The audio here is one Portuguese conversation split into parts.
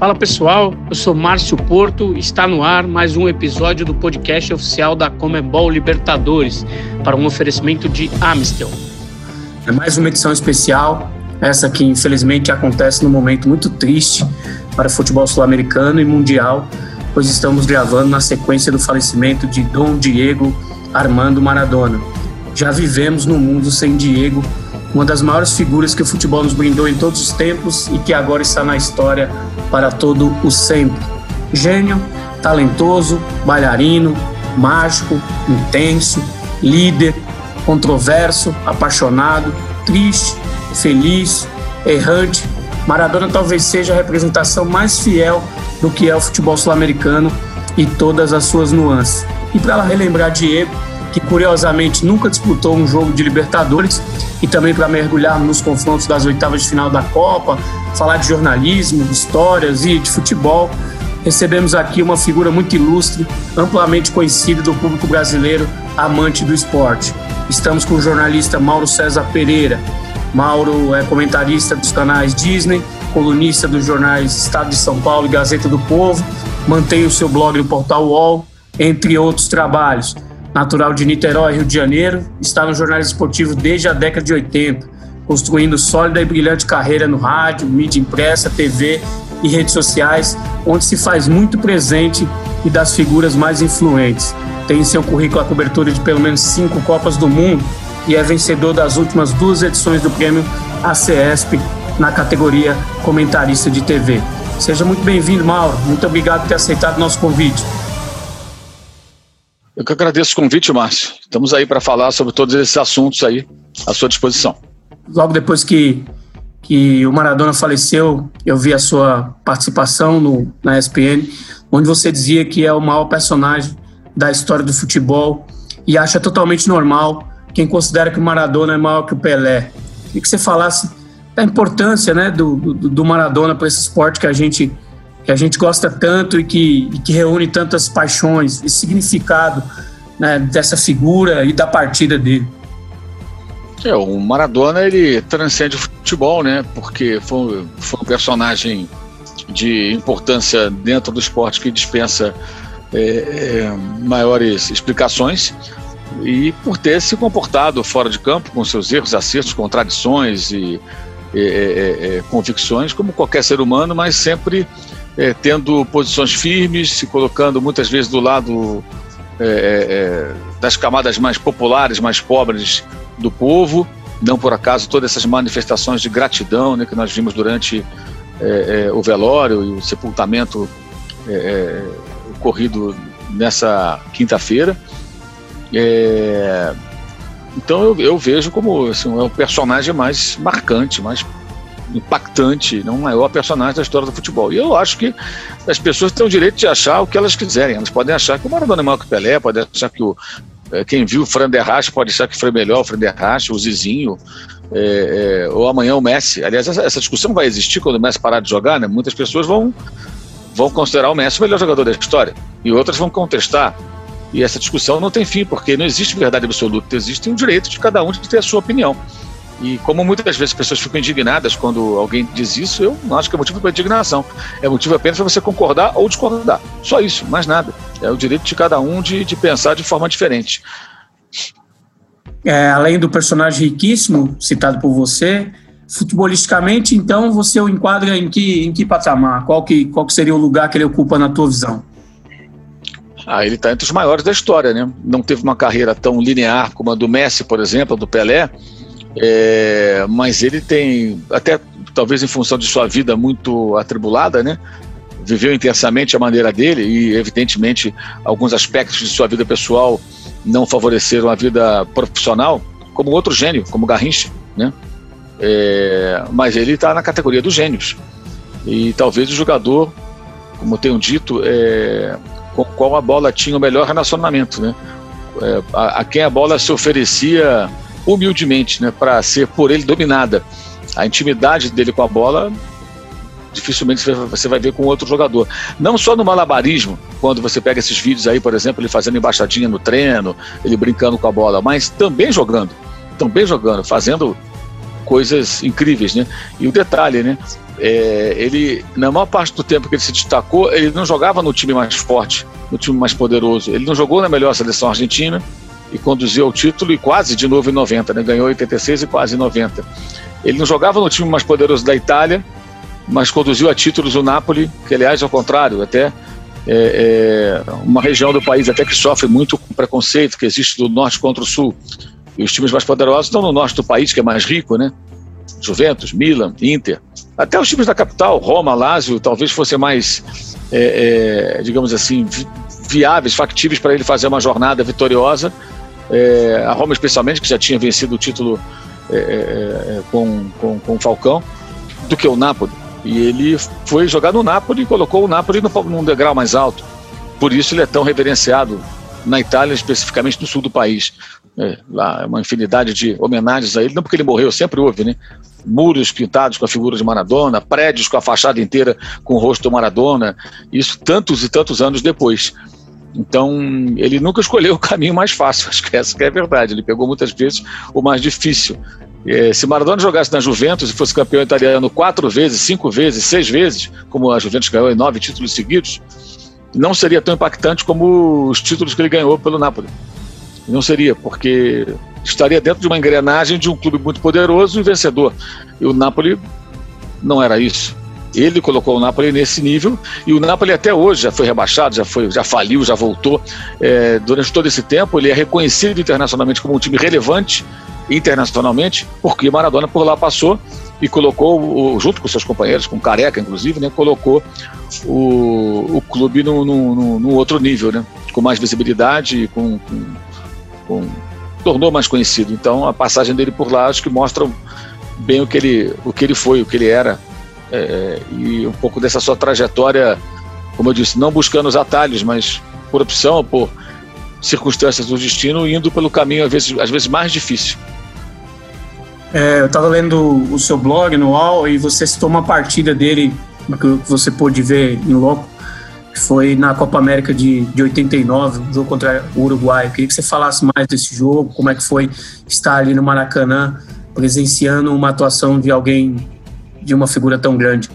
Fala pessoal, eu sou Márcio Porto, está no ar mais um episódio do podcast oficial da Comebol Libertadores para um oferecimento de Amistel. É mais uma edição especial, essa que infelizmente acontece num momento muito triste para o futebol sul-americano e mundial, pois estamos gravando na sequência do falecimento de Dom Diego Armando Maradona. Já vivemos num mundo sem Diego, uma das maiores figuras que o futebol nos brindou em todos os tempos e que agora está na história para todo o sempre. Gênio, talentoso, bailarino, mágico, intenso, líder, controverso, apaixonado, triste, feliz, errante. Maradona talvez seja a representação mais fiel do que é o futebol sul-americano e todas as suas nuances. E para relembrar Diego, que curiosamente nunca disputou um jogo de Libertadores, e também para mergulhar nos confrontos das oitavas de final da Copa, falar de jornalismo, de histórias e de futebol. Recebemos aqui uma figura muito ilustre, amplamente conhecida do público brasileiro, amante do esporte. Estamos com o jornalista Mauro César Pereira. Mauro é comentarista dos canais Disney, colunista dos jornais Estado de São Paulo e Gazeta do Povo, mantém o seu blog no portal UOL, entre outros trabalhos natural de Niterói, Rio de Janeiro, está no jornalismo esportivo desde a década de 80, construindo sólida e brilhante carreira no rádio, mídia impressa, TV e redes sociais, onde se faz muito presente e das figuras mais influentes. Tem em seu currículo a cobertura de pelo menos cinco Copas do Mundo e é vencedor das últimas duas edições do prêmio ACESP na categoria comentarista de TV. Seja muito bem-vindo, Mauro. Muito obrigado por ter aceitado o nosso convite. Eu que agradeço o convite, Márcio. Estamos aí para falar sobre todos esses assuntos aí à sua disposição. Logo depois que, que o Maradona faleceu, eu vi a sua participação no, na ESPN, onde você dizia que é o maior personagem da história do futebol e acha totalmente normal quem considera que o Maradona é maior que o Pelé. Queria que você falasse da importância né, do, do, do Maradona para esse esporte que a gente que a gente gosta tanto e que, e que reúne tantas paixões, esse significado né, dessa figura e da partida dele. É, o Maradona ele transcende o futebol, né? Porque foi, foi um personagem de importância dentro do esporte que dispensa é, é, maiores explicações e por ter se comportado fora de campo com seus erros, acertos, contradições e é, é, é, é convicções como qualquer ser humano, mas sempre é, tendo posições firmes, se colocando muitas vezes do lado é, é, é, das camadas mais populares, mais pobres do povo. Não por acaso todas essas manifestações de gratidão né, que nós vimos durante é, é, o velório e o sepultamento ocorrido nessa quinta-feira. então eu, eu, vejo como assim, é o personagem mais marcante, mais impactante, não o maior personagem da história do futebol. E eu acho que as pessoas têm o direito de achar o que elas quiserem. Elas podem achar que o Maradona é maior que o Pelé, podem achar que o, é, quem viu o Fran Derrache pode achar que foi melhor o Fran Derrache, o Zizinho, é, é, ou amanhã o Messi. Aliás, essa, essa, discussão vai existir quando o Messi parar de jogar, né? Muitas pessoas vão, vão considerar o Messi o melhor jogador da história e outras vão contestar. E essa discussão não tem fim, porque não existe verdade absoluta, existe o direito de cada um de ter a sua opinião. E como muitas vezes as pessoas ficam indignadas quando alguém diz isso, eu não acho que é motivo para indignação. É motivo apenas para você concordar ou discordar. Só isso, mais nada. É o direito de cada um de, de pensar de forma diferente. É, além do personagem riquíssimo citado por você, futebolisticamente, então, você o enquadra em que, em que patamar? Qual que, qual que seria o lugar que ele ocupa na tua visão? Ah, ele está entre os maiores da história, né? Não teve uma carreira tão linear como a do Messi, por exemplo, do Pelé, é, mas ele tem, até talvez em função de sua vida muito atribulada, né? Viveu intensamente a maneira dele e, evidentemente, alguns aspectos de sua vida pessoal não favoreceram a vida profissional, como outro gênio, como Garrincha, né? É, mas ele está na categoria dos gênios. E talvez o jogador, como tenho dito, é, com qual a bola tinha o melhor relacionamento, né? É, a, a quem a bola se oferecia humildemente, né, para ser por ele dominada. A intimidade dele com a bola dificilmente você vai ver com outro jogador. Não só no malabarismo, quando você pega esses vídeos aí, por exemplo, ele fazendo embaixadinha no treino, ele brincando com a bola, mas também jogando, também jogando, fazendo coisas incríveis, né? E o detalhe, né? É, ele, na maior parte do tempo que ele se destacou, ele não jogava no time mais forte, no time mais poderoso. Ele não jogou na melhor seleção argentina e conduziu ao título e quase de novo em 90, né? Ganhou 86 e quase 90. Ele não jogava no time mais poderoso da Itália, mas conduziu a títulos o Napoli, que aliás, ao contrário, até é, é uma região do país até que sofre muito com preconceito que existe do norte contra o sul. E os times mais poderosos estão no norte do país, que é mais rico, né? Juventus, Milan, Inter. Até os times da capital, Roma, Lazio, talvez fossem mais, é, é, digamos assim, viáveis, factíveis para ele fazer uma jornada vitoriosa. É, a Roma, especialmente, que já tinha vencido o título é, é, com, com, com o Falcão, do que o Napoli. E ele foi jogar no Napoli e colocou o Napoli no, num degrau mais alto. Por isso ele é tão reverenciado na Itália, especificamente no sul do país. É, lá é uma infinidade de homenagens a ele, não porque ele morreu, sempre houve, né? Muros pintados com a figura de Maradona, prédios com a fachada inteira com o rosto do Maradona, isso tantos e tantos anos depois. Então, ele nunca escolheu o caminho mais fácil, acho que essa que é a verdade. Ele pegou muitas vezes o mais difícil. É, se Maradona jogasse na Juventus e fosse campeão italiano quatro vezes, cinco vezes, seis vezes, como a Juventus ganhou em nove títulos seguidos, não seria tão impactante como os títulos que ele ganhou pelo Napoli. Não seria, porque estaria dentro de uma engrenagem de um clube muito poderoso e vencedor. E o Napoli não era isso. Ele colocou o Napoli nesse nível e o Napoli até hoje já foi rebaixado, já foi, já faliu, já voltou. É, durante todo esse tempo ele é reconhecido internacionalmente como um time relevante internacionalmente, porque Maradona por lá passou e colocou, junto com seus companheiros, com Careca inclusive, né, colocou o, o clube no, no, outro nível, né, com mais visibilidade, com, com, com, tornou mais conhecido. Então a passagem dele por lá acho que mostra bem o que ele, o que ele foi, o que ele era é, e um pouco dessa sua trajetória, como eu disse, não buscando os atalhos, mas por opção, por circunstâncias do destino, indo pelo caminho às vezes, às vezes mais difícil. É, eu estava lendo o seu blog no UOL e você citou uma partida dele que você pôde ver em loco, que foi na Copa América de, de 89, um jogo contra o Uruguai. Eu queria que você falasse mais desse jogo, como é que foi estar ali no Maracanã, presenciando uma atuação de alguém, de uma figura tão grande.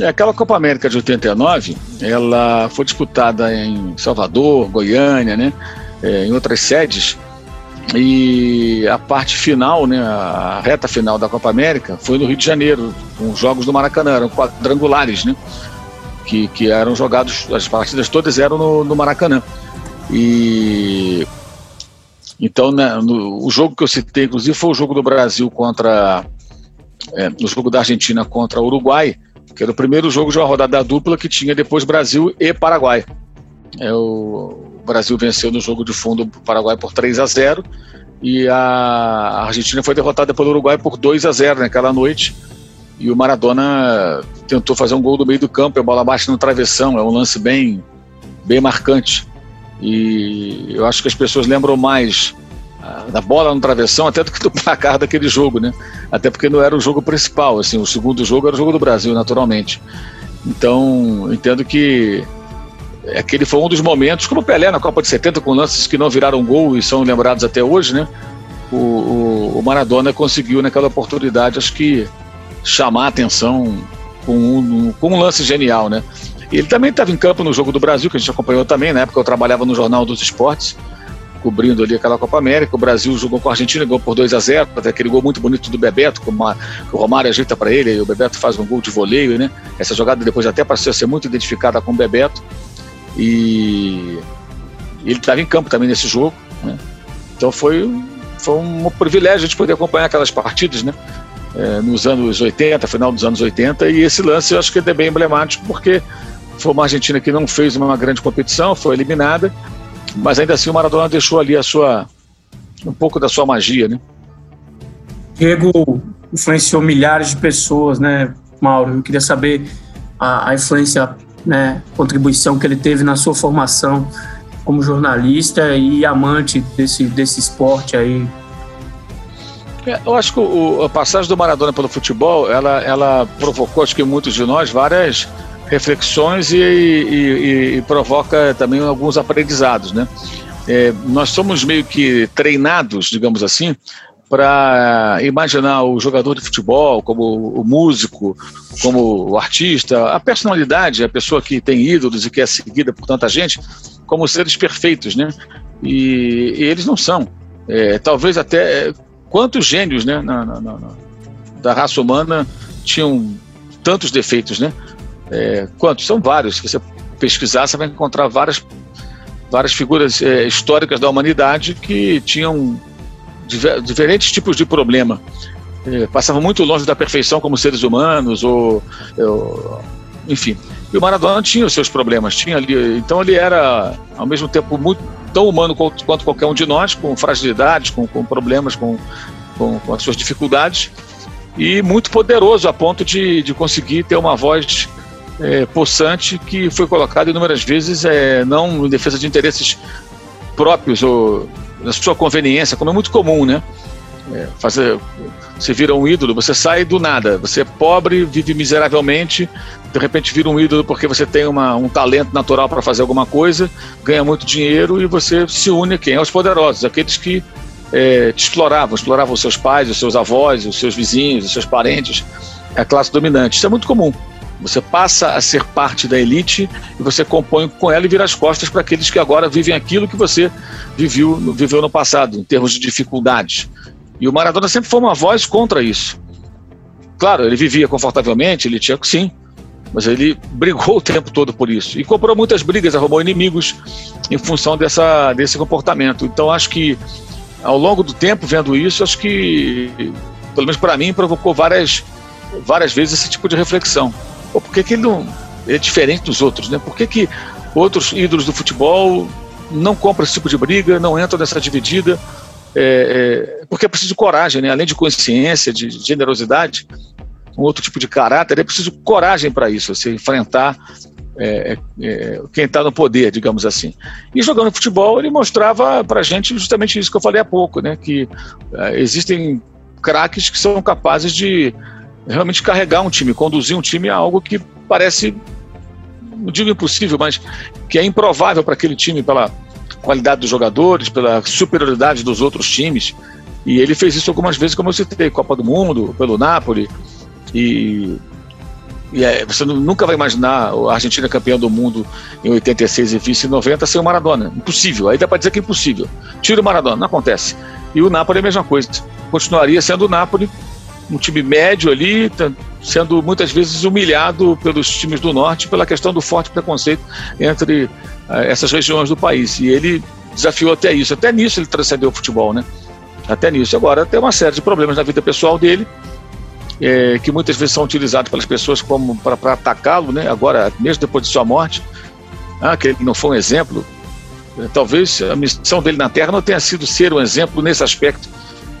É, aquela Copa América de 89, ela foi disputada em Salvador, Goiânia, né, é, em outras sedes, e a parte final, né, a reta final da Copa América foi no Rio de Janeiro, com os jogos do Maracanã, eram quadrangulares, né? Que, que eram jogados, as partidas todas eram no, no Maracanã. E então, né, no, o jogo que eu citei, inclusive, foi o jogo do Brasil contra. É, o jogo da Argentina contra o Uruguai, que era o primeiro jogo de uma rodada dupla que tinha depois Brasil e Paraguai. É o, Brasil venceu no jogo de fundo o Paraguai por 3 a 0 e a Argentina foi derrotada pelo Uruguai por 2 a 0 naquela noite. E o Maradona tentou fazer um gol do meio do campo, a bola baixa no travessão, é um lance bem, bem marcante. E eu acho que as pessoas lembram mais da bola no travessão até do que do placar daquele jogo, né? Até porque não era o jogo principal, assim, o segundo jogo era o jogo do Brasil, naturalmente. Então, entendo que aquele foi um dos momentos, como o Pelé na Copa de 70, com lances que não viraram gol e são lembrados até hoje, né? O, o, o Maradona conseguiu naquela oportunidade, acho que, chamar a atenção com um, com um lance genial, né? Ele também estava em campo no Jogo do Brasil, que a gente acompanhou também, na época eu trabalhava no Jornal dos Esportes, cobrindo ali aquela Copa América. O Brasil jogou com a Argentina, ganhou por 2 a 0 aquele gol muito bonito do Bebeto, que o Romário ajeita para ele, e o Bebeto faz um gol de voleio, né? Essa jogada depois até passou a ser muito identificada com o Bebeto. E ele estava em campo também nesse jogo. Né? Então foi, foi um privilégio a gente poder acompanhar aquelas partidas, né? É, nos anos 80, final dos anos 80, e esse lance eu acho que é bem emblemático, porque foi uma Argentina que não fez uma grande competição, foi eliminada, mas ainda assim o Maradona deixou ali a sua um pouco da sua magia, né? Diego influenciou milhares de pessoas, né, Mauro? Eu queria saber a, a influência né, contribuição que ele teve na sua formação como jornalista e amante desse, desse esporte aí. É, eu acho que o, a passagem do Maradona pelo futebol, ela, ela provocou, acho que muitos de nós, várias reflexões e, e, e provoca também alguns aprendizados, né? É, nós somos meio que treinados, digamos assim, para imaginar o jogador de futebol como o músico, como o artista, a personalidade, a pessoa que tem ídolos e que é seguida por tanta gente, como seres perfeitos, né? E, e eles não são. É, talvez até é, quantos gênios, né, na, na, na, da raça humana tinham tantos defeitos, né? É, quantos? São vários. Se você pesquisar, você vai encontrar várias várias figuras é, históricas da humanidade que tinham diferentes tipos de problema. É, passavam muito longe da perfeição como seres humanos, ou, ou, enfim. E o Maradona tinha os seus problemas, tinha ali. Então ele era, ao mesmo tempo, muito tão humano quanto, quanto qualquer um de nós, com fragilidades, com, com problemas, com, com, com, as suas dificuldades, e muito poderoso a ponto de, de conseguir ter uma voz é, possante que foi colocada inúmeras vezes, é, não em defesa de interesses próprios ou da sua conveniência, como é muito comum, né? É, fazer, você vira um ídolo, você sai do nada, você é pobre, vive miseravelmente, de repente vira um ídolo porque você tem uma, um talento natural para fazer alguma coisa, ganha muito dinheiro e você se une a quem? Aos poderosos, aqueles que é, te exploravam, exploravam os seus pais, os seus avós, os seus vizinhos, os seus parentes, a classe dominante. Isso é muito comum. Você passa a ser parte da elite e você compõe com ela e vira as costas para aqueles que agora vivem aquilo que você viveu, viveu no passado, em termos de dificuldades. E o Maradona sempre foi uma voz contra isso. Claro, ele vivia confortavelmente, ele tinha sim, mas ele brigou o tempo todo por isso. E comprou muitas brigas, arrumou inimigos em função dessa, desse comportamento. Então acho que ao longo do tempo, vendo isso, acho que, pelo menos para mim, provocou várias, várias vezes esse tipo de reflexão. Pô, por que, que ele não é diferente dos outros, né? Por que, que outros ídolos do futebol não compram esse tipo de briga, não entram nessa dividida? É, é, porque é preciso coragem, né? Além de consciência, de generosidade, um outro tipo de caráter, é preciso coragem para isso, você enfrentar é, é, é quem está no poder, digamos assim. E jogando futebol, ele mostrava para a gente justamente isso que eu falei há pouco, né? Que é, existem craques que são capazes de realmente carregar um time, conduzir um time a algo que parece, não digo impossível, mas que é improvável para aquele time pela qualidade dos jogadores, pela superioridade dos outros times. E ele fez isso algumas vezes, como eu citei, Copa do Mundo, pelo Napoli. E, e é, você nunca vai imaginar a Argentina campeã do mundo em 86 e vice em 90 sem o Maradona. Impossível. Aí dá para dizer que é impossível. Tira o Maradona, não acontece. E o Napoli é a mesma coisa. Continuaria sendo o Napoli um time médio ali, tá sendo muitas vezes humilhado pelos times do norte pela questão do forte preconceito entre uh, essas regiões do país. E ele desafiou até isso. Até nisso ele transcendeu o futebol, né? Até nisso. Agora, tem uma série de problemas na vida pessoal dele, é, que muitas vezes são utilizados pelas pessoas como para atacá-lo, né? Agora, mesmo depois de sua morte, ah, que ele não foi um exemplo. É, talvez a missão dele na Terra não tenha sido ser um exemplo nesse aspecto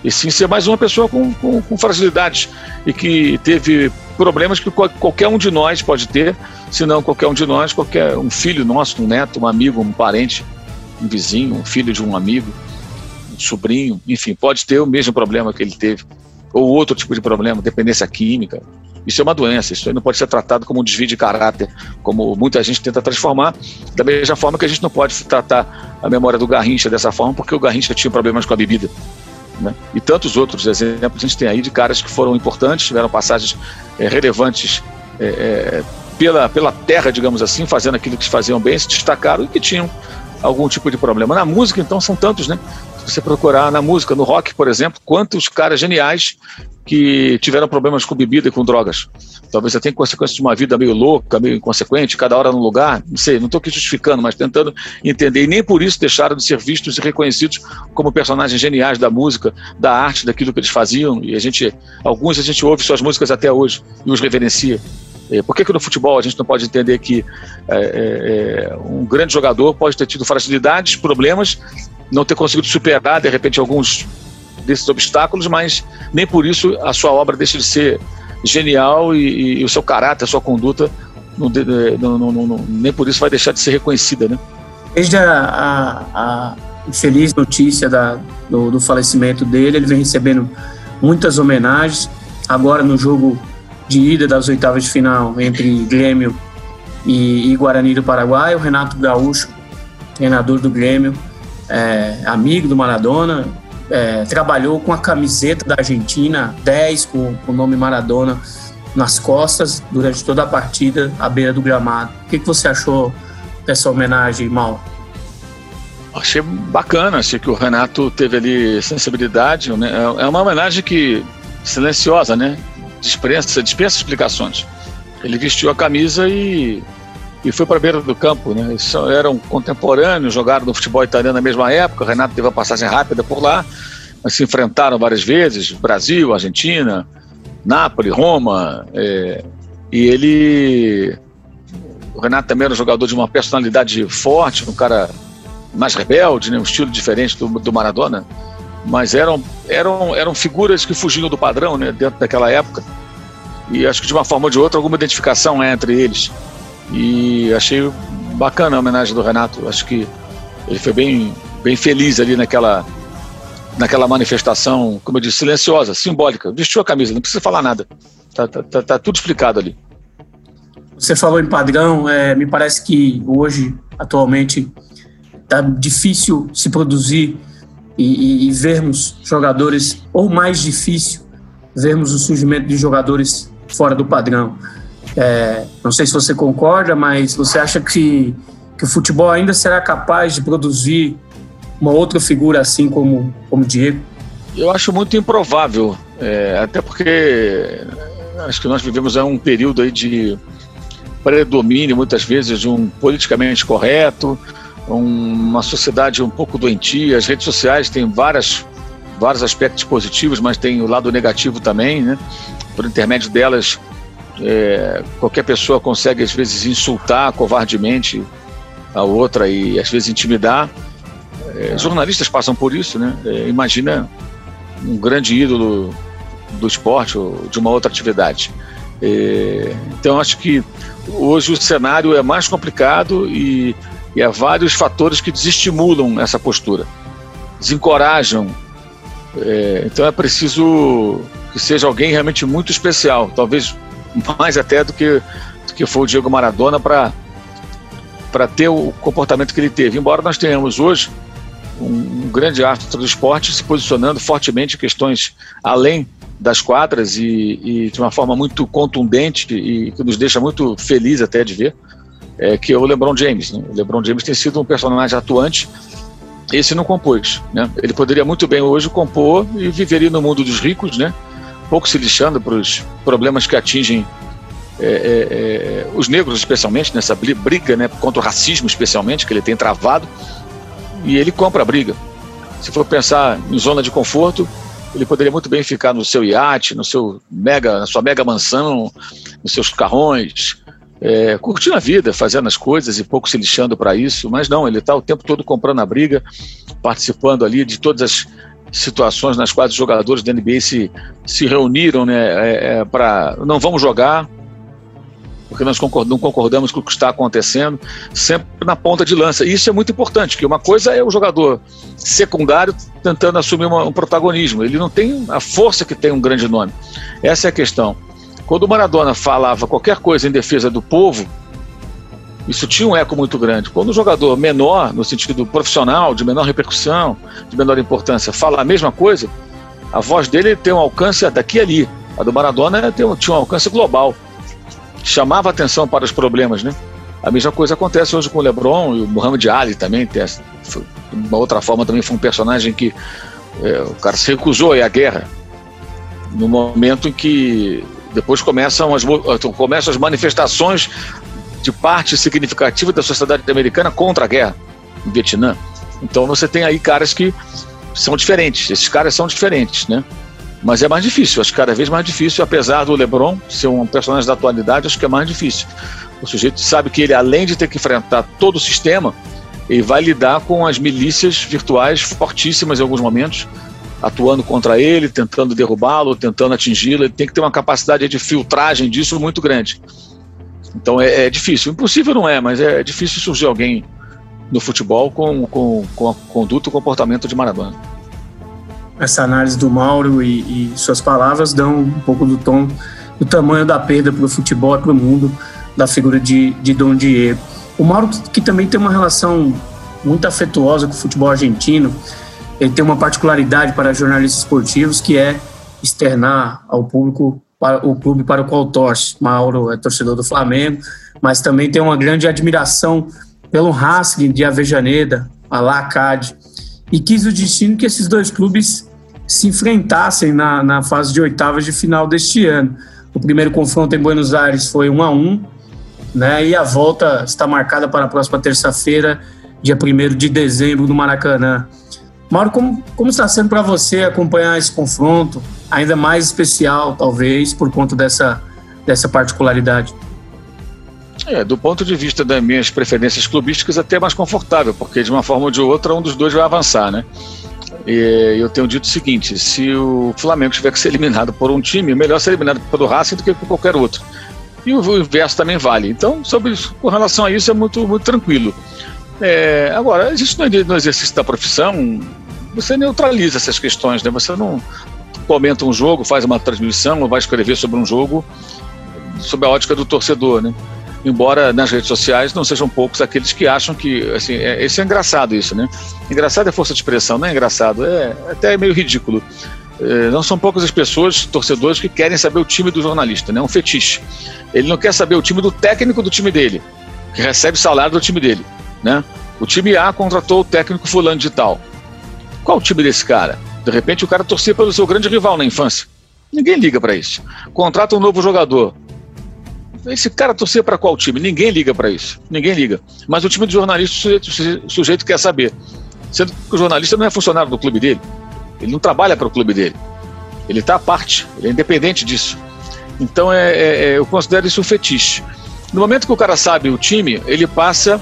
e sim ser mais uma pessoa com, com, com fragilidades e que teve problemas que qualquer um de nós pode ter, se não qualquer um de nós, qualquer um filho nosso, um neto, um amigo, um parente, um vizinho, um filho de um amigo, um sobrinho, enfim, pode ter o mesmo problema que ele teve, ou outro tipo de problema, dependência química. Isso é uma doença, isso não pode ser tratado como um desvio de caráter, como muita gente tenta transformar, da mesma forma que a gente não pode tratar a memória do Garrincha dessa forma, porque o Garrincha tinha problemas com a bebida. Né? E tantos outros exemplos a gente tem aí de caras que foram importantes, tiveram passagens é, relevantes é, pela, pela terra, digamos assim, fazendo aquilo que faziam bem, se destacaram e que tinham algum tipo de problema. Na música, então, são tantos, né? Você procurar na música, no rock, por exemplo, quantos caras geniais que tiveram problemas com bebida e com drogas. Talvez até em consequência de uma vida meio louca, meio inconsequente, cada hora num lugar, não sei, não estou aqui justificando, mas tentando entender. E nem por isso deixaram de ser vistos e reconhecidos como personagens geniais da música, da arte, daquilo que eles faziam. E a gente, alguns a gente ouve suas músicas até hoje e os reverencia. É, por que, que no futebol a gente não pode entender que é, é, é, um grande jogador pode ter tido fragilidades, problemas, não ter conseguido superar, de repente, alguns desses obstáculos, mas nem por isso a sua obra deixa de ser genial e, e o seu caráter, a sua conduta, não, não, não, nem por isso vai deixar de ser reconhecida, né? Desde a, a, a infeliz notícia da, do, do, falecimento dele, ele vem recebendo muitas homenagens. Agora no jogo de ida das oitavas de final entre Grêmio e, e Guarani do Paraguai, o Renato Gaúcho, treinador do Grêmio, é, amigo do Maradona, é, trabalhou com a camiseta da Argentina, 10 com, com o nome Maradona nas costas durante toda a partida à beira do gramado. O que, que você achou dessa homenagem, Mal? Achei bacana, achei que o Renato teve ali sensibilidade. Né? É uma homenagem que silenciosa, né? Dispensa, dispensa explicações. Ele vestiu a camisa e, e foi para a beira do campo, né? Eles eram contemporâneos, jogaram no futebol italiano na mesma época. O Renato teve uma passagem rápida por lá, mas se enfrentaram várias vezes: Brasil, Argentina, Nápoles, Roma. É, e ele. O Renato também era um jogador de uma personalidade forte, um cara mais rebelde, né? um estilo diferente do, do Maradona mas eram, eram, eram figuras que fugiam do padrão né, dentro daquela época. E acho que de uma forma ou de outra alguma identificação é entre eles. E achei bacana a homenagem do Renato. Acho que ele foi bem, bem feliz ali naquela, naquela manifestação, como eu disse, silenciosa, simbólica. Vestiu a camisa, não precisa falar nada. Tá, tá, tá, tá tudo explicado ali. Você falou em padrão, é, me parece que hoje, atualmente, tá difícil se produzir e, e, e vermos jogadores, ou mais difícil, vermos o surgimento de jogadores fora do padrão. É, não sei se você concorda, mas você acha que, que o futebol ainda será capaz de produzir uma outra figura assim como como Diego? Eu acho muito improvável, é, até porque acho que nós vivemos um período aí de predomínio muitas vezes de um politicamente correto, uma sociedade um pouco doentia. As redes sociais têm várias, vários aspectos positivos, mas tem o lado negativo também, né? Por intermédio delas, é, qualquer pessoa consegue às vezes insultar covardemente a outra e às vezes intimidar. É, jornalistas passam por isso, né? É, imagina um grande ídolo do esporte ou de uma outra atividade. É, então acho que hoje o cenário é mais complicado e e há vários fatores que desestimulam essa postura, desencorajam. É, então é preciso que seja alguém realmente muito especial, talvez mais até do que, do que foi o Diego Maradona para ter o comportamento que ele teve. Embora nós tenhamos hoje um, um grande astro do esporte se posicionando fortemente em questões além das quadras e, e, de uma forma muito contundente e que nos deixa muito feliz até de ver é, que é o LeBron James. Né? O LeBron James tem sido um personagem atuante. Esse não compôs. Né? Ele poderia muito bem hoje compor e viveria no mundo dos ricos, né? Pouco se lixando para os problemas que atingem é, é, é, os negros, especialmente, nessa briga né, contra o racismo, especialmente, que ele tem travado. E ele compra a briga. Se for pensar em zona de conforto, ele poderia muito bem ficar no seu iate, no seu mega, na sua mega mansão, nos seus carrões, é, curtindo a vida, fazendo as coisas e pouco se lixando para isso, mas não, ele está o tempo todo comprando a briga, participando ali de todas as situações nas quais os jogadores da NBA se, se reuniram né, é, é, para não vamos jogar, porque nós não concordamos com o que está acontecendo, sempre na ponta de lança. E isso é muito importante, que uma coisa é o jogador secundário tentando assumir uma, um protagonismo, ele não tem a força que tem um grande nome. Essa é a questão. Quando o Maradona falava qualquer coisa em defesa do povo, isso tinha um eco muito grande. Quando o jogador menor, no sentido profissional, de menor repercussão, de menor importância, fala a mesma coisa, a voz dele tem um alcance daqui a ali. A do Maradona tinha um alcance global. Chamava atenção para os problemas, né? A mesma coisa acontece hoje com o LeBron e o Muhammad Ali também. Tem uma outra forma também foi um personagem que é, o cara se recusou à guerra no momento em que depois começam as, começam as manifestações de parte significativa da sociedade americana contra a guerra no Vietnã. Então você tem aí caras que são diferentes, esses caras são diferentes, né? Mas é mais difícil, acho que cada vez mais difícil, apesar do LeBron ser um personagem da atualidade, acho que é mais difícil. O sujeito sabe que ele, além de ter que enfrentar todo o sistema, ele vai lidar com as milícias virtuais fortíssimas em alguns momentos, atuando contra ele, tentando derrubá-lo, tentando atingi-lo. Ele tem que ter uma capacidade de filtragem disso muito grande. Então é, é, difícil. Impossível não é, mas é difícil surgir alguém no futebol com, com, com a conduta e comportamento de Maradona. Essa análise do Mauro e, e, suas palavras dão um pouco do tom, do tamanho da perda para o futebol e para o mundo da figura de, de Dom Diego. O Mauro, que também tem uma relação muito afetuosa com o futebol argentino, ele tem uma particularidade para jornalistas esportivos que é externar ao público para o clube para o qual torce. Mauro é torcedor do Flamengo, mas também tem uma grande admiração pelo Racing de Avejaneda, a Lacade, e quis o destino que esses dois clubes se enfrentassem na, na fase de oitavas de final deste ano. O primeiro confronto em Buenos Aires foi 1 a 1 né, e a volta está marcada para a próxima terça-feira, dia 1 de dezembro, no Maracanã. Mauro, como, como está sendo para você acompanhar esse confronto, ainda mais especial, talvez, por conta dessa, dessa particularidade? É, do ponto de vista das minhas preferências clubísticas, até mais confortável, porque de uma forma ou de outra, um dos dois vai avançar, né? E eu tenho dito o seguinte: se o Flamengo tiver que ser eliminado por um time, melhor ser eliminado pelo Racing do que por qualquer outro. E o inverso também vale. Então, sobre, com relação a isso, é muito, muito tranquilo. É, agora, existe no exercício da profissão você neutraliza essas questões, né? Você não comenta um jogo, faz uma transmissão ou vai escrever sobre um jogo sob a ótica do torcedor, né? Embora nas redes sociais não sejam poucos aqueles que acham que, assim, é, esse é engraçado isso, né? Engraçado é força de expressão, não é engraçado, é até meio ridículo. É, não são poucas as pessoas, torcedores, que querem saber o time do jornalista, né? Um fetiche. Ele não quer saber o time do técnico do time dele, que recebe salário do time dele, né? O time A contratou o técnico fulano de tal. Qual o time desse cara? De repente o cara torcia pelo seu grande rival na infância. Ninguém liga para isso. Contrata um novo jogador. Esse cara torcia para qual time? Ninguém liga para isso. Ninguém liga. Mas o time do jornalista, o sujeito, o sujeito quer saber. Sendo que o jornalista não é funcionário do clube dele. Ele não trabalha para o clube dele. Ele está à parte. Ele é independente disso. Então é, é, é, eu considero isso um fetiche. No momento que o cara sabe o time, ele passa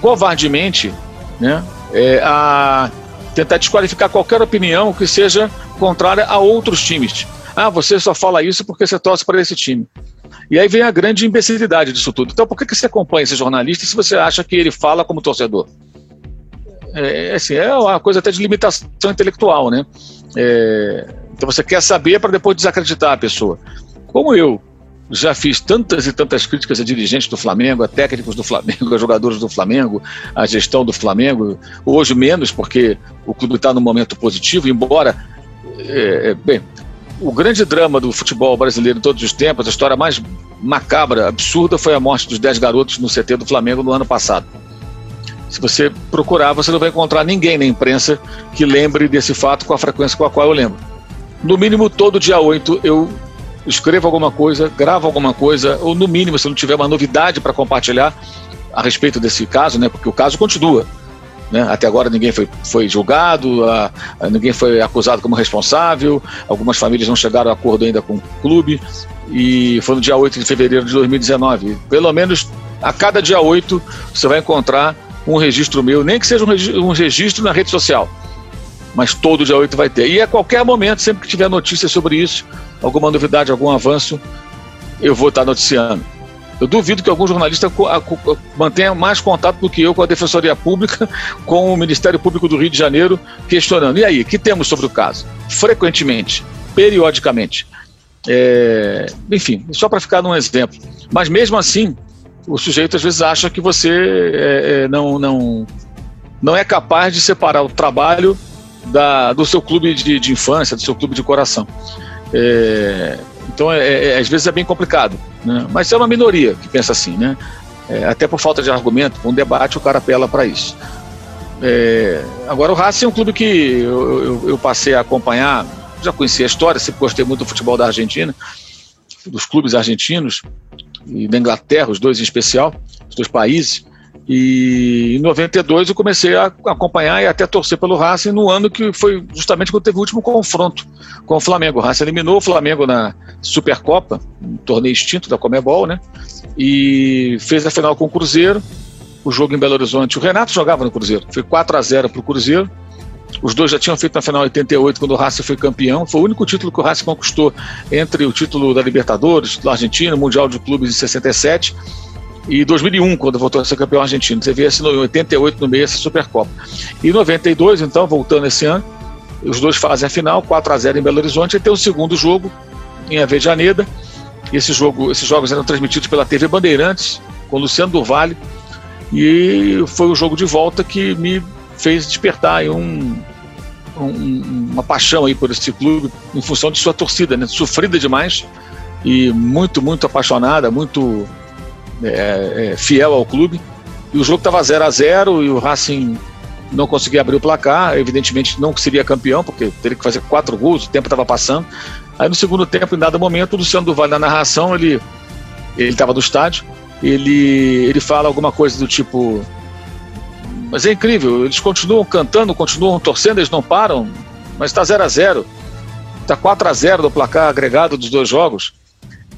covardemente né, é, a tentar desqualificar qualquer opinião que seja contrária a outros times. Ah, você só fala isso porque você torce para esse time. E aí vem a grande imbecilidade disso tudo. Então, por que, você acompanha esse jornalista se você acha que ele fala como torcedor? É, assim, é uma coisa até de limitação intelectual, né? É, então você quer saber para depois desacreditar a pessoa. Como eu já fiz tantas e tantas críticas a dirigentes do Flamengo, a técnicos do Flamengo, a jogadores do Flamengo, a gestão do Flamengo. Hoje menos, porque o clube está num momento positivo, embora. É, é, bem, o grande drama do futebol brasileiro em todos os tempos, a história mais macabra, absurda, foi a morte dos 10 garotos no CT do Flamengo no ano passado. Se você procurar, você não vai encontrar ninguém na imprensa que lembre desse fato com a frequência com a qual eu lembro. No mínimo, todo dia 8 eu escreva alguma coisa, grava alguma coisa, ou no mínimo, se não tiver uma novidade para compartilhar a respeito desse caso, né, porque o caso continua. Né? Até agora ninguém foi, foi julgado, a, a, ninguém foi acusado como responsável, algumas famílias não chegaram a acordo ainda com o clube, e foi no dia 8 de fevereiro de 2019. Pelo menos a cada dia 8 você vai encontrar um registro meu, nem que seja um, um registro na rede social, mas todo dia 8 vai ter. E a qualquer momento, sempre que tiver notícia sobre isso, alguma novidade, algum avanço, eu vou estar noticiando. Eu duvido que algum jornalista mantenha mais contato do que eu com a Defensoria Pública, com o Ministério Público do Rio de Janeiro, questionando. E aí, que temos sobre o caso? Frequentemente, periodicamente. É, enfim, só para ficar num exemplo. Mas mesmo assim, o sujeito às vezes acha que você é, é não, não, não é capaz de separar o trabalho da, do seu clube de, de infância, do seu clube de coração. É, então, é, é, às vezes é bem complicado. Né? Mas é uma minoria que pensa assim. Né? É, até por falta de argumento, com um debate, o cara apela para isso. É, agora, o Racing é um clube que eu, eu, eu, passei a acompanhar, já conhecia a história, sempre gostei muito do futebol da Argentina, dos clubes argentinos, e da Inglaterra, os dois em especial, os dois países. E em 92 eu comecei a acompanhar e até torcer pelo Racing no ano que foi justamente quando teve o último confronto com o Flamengo. O Racing eliminou o Flamengo na Supercopa, um torneio extinto da Comebol, né? E fez a final com o Cruzeiro, o jogo em Belo Horizonte. O Renato jogava no Cruzeiro, foi 4 a 0 para o Cruzeiro. Os dois já tinham feito na final 88, quando o Racing foi campeão. Foi o único título que o Racing conquistou entre o título da Libertadores, do Argentina, Mundial de Clubes em 67 e 2001, quando voltou a ser campeão argentino. Você vê esse em 88 no meio, essa Supercopa. E 92, então, voltando esse ano, os dois fazem a final, 4 a 0 em Belo Horizonte, e tem o segundo jogo em Avejaneda. Esse jogo, esses jogos eram transmitidos pela TV Bandeirantes, com Luciano do Vale, e foi o jogo de volta que me fez despertar um, um, uma paixão aí por esse clube em função de sua torcida, né? Sofrida demais e muito, muito apaixonada, muito é, é, fiel ao clube. E o jogo estava 0 a 0 e o Racing não conseguia abrir o placar. Evidentemente não seria campeão, porque teria que fazer quatro gols, o tempo estava passando. Aí no segundo tempo, em dado momento, o Luciano do Vale na narração, ele ele estava no estádio, ele, ele fala alguma coisa do tipo mas é incrível, eles continuam cantando, continuam torcendo, eles não param, mas está 0 a 0 Está 4 a 0 do placar agregado dos dois jogos.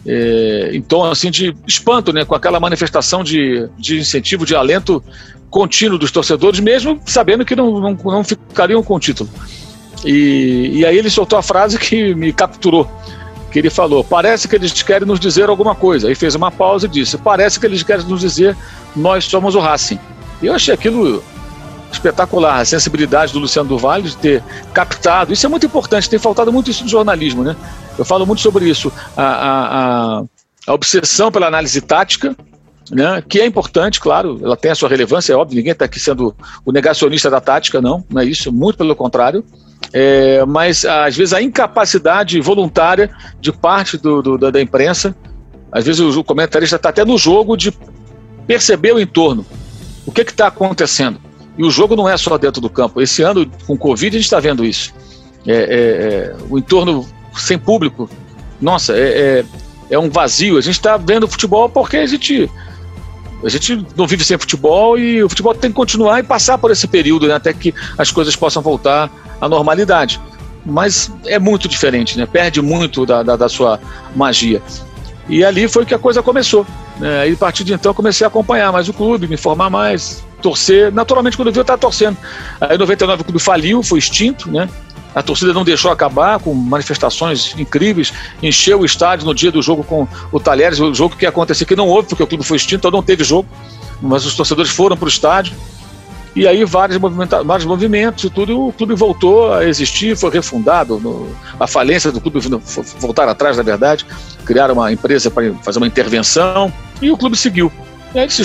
É, então, assim, de espanto, né, com aquela manifestação de, de incentivo, de alento contínuo dos torcedores, mesmo sabendo que não, não, não ficariam com o título. E, e aí ele soltou a frase que me capturou, que ele falou, parece que eles querem nos dizer alguma coisa. Aí fez uma pausa e disse, parece que eles querem nos dizer, nós somos o Racing. E eu achei aquilo espetacular, a sensibilidade do Luciano do Vale de ter captado. Isso é muito importante, tem faltado muito isso no jornalismo, né? Eu falo muito sobre isso, a, a, a, a obsessão pela análise tática, né, que é importante, claro, ela tem a sua relevância, é óbvio, ninguém está aqui sendo o negacionista da tática, não, não é isso, muito pelo contrário, é, mas às vezes a incapacidade voluntária de parte do, do, da, da imprensa, às vezes o, o comentarista está até no jogo de perceber o entorno, o que está acontecendo. E o jogo não é só dentro do campo. Esse ano, com Covid, a gente está vendo isso. É, é, é, o entorno sem público, nossa, é, é, é um vazio. A gente está vendo futebol porque a gente, a gente não vive sem futebol e o futebol tem que continuar e passar por esse período né, até que as coisas possam voltar à normalidade. Mas é muito diferente, né? perde muito da, da, da sua magia. E ali foi que a coisa começou. Né? E a partir de então comecei a acompanhar mais o clube, me informar mais, torcer. Naturalmente, quando eu vi, eu estava torcendo. Aí em 99 o clube faliu, foi extinto, né? A torcida não deixou acabar com manifestações incríveis, encheu o estádio no dia do jogo com o Talheres, o jogo que ia acontecer que não houve, porque o clube foi extinto, então não teve jogo, mas os torcedores foram para o estádio. E aí vários, vários movimentos e tudo, e o clube voltou a existir, foi refundado. No, a falência do clube voltar atrás, na verdade, criaram uma empresa para fazer uma intervenção e o clube seguiu. E aí se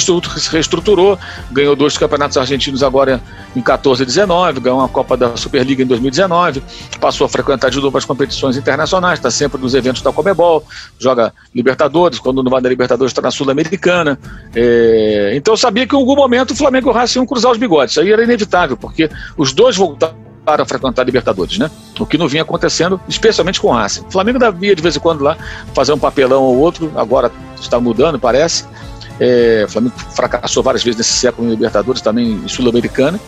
reestruturou, ganhou dois campeonatos argentinos agora em 14 e 19, ganhou uma Copa da Superliga em 2019, passou a frequentar de novo as competições internacionais, está sempre nos eventos da Comebol, joga Libertadores, quando não vai na Libertadores está na Sul-Americana. É... então sabia que em algum momento o Flamengo e o Racing iam cruzar os bigodes, isso aí era inevitável, porque os dois voltaram para frequentar Libertadores, né? O que não vinha acontecendo, especialmente com o Racing. O Flamengo ainda via de vez em quando lá fazer um papelão ou outro, agora está mudando, parece. É, o Flamengo fracassou várias vezes nesse século em Libertadores, também em Sul-Americana.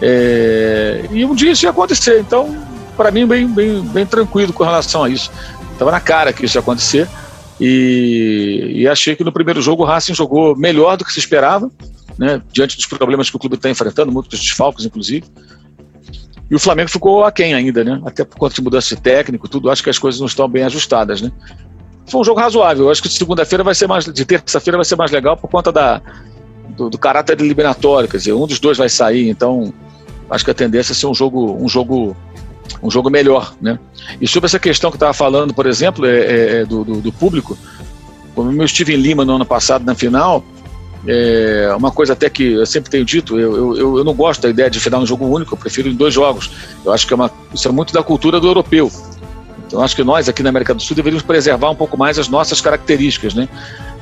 É, e um dia isso ia acontecer. Então, para mim, bem, bem, bem tranquilo com relação a isso. Estava na cara que isso ia acontecer. E, e, achei que no primeiro jogo o Racing jogou melhor do que se esperava, né, diante dos problemas que o clube está enfrentando, muitos desfalques, inclusive. E o Flamengo ficou aquém ainda, né? Até por conta de mudança de técnico, tudo. Acho que as coisas não estão bem ajustadas, né? Foi um jogo razoável. Eu acho que de segunda-feira vai ser mais, de terça-feira vai ser mais legal por conta da, do, do, caráter eliminatório, quer dizer, um dos dois vai sair, então acho que a tendência é ser um jogo, um jogo, um jogo melhor, né? E sobre essa questão que estava falando, por exemplo, é, é, é do, do, do, público, como eu estive em Lima no ano passado na final, é uma coisa até que eu sempre tenho dito, eu, eu, eu não gosto da ideia de final um jogo único, eu prefiro dois jogos. Eu acho que é uma, isso é muito da cultura do europeu. Então, acho que nós aqui na América do Sul deveríamos preservar um pouco mais as nossas características, né?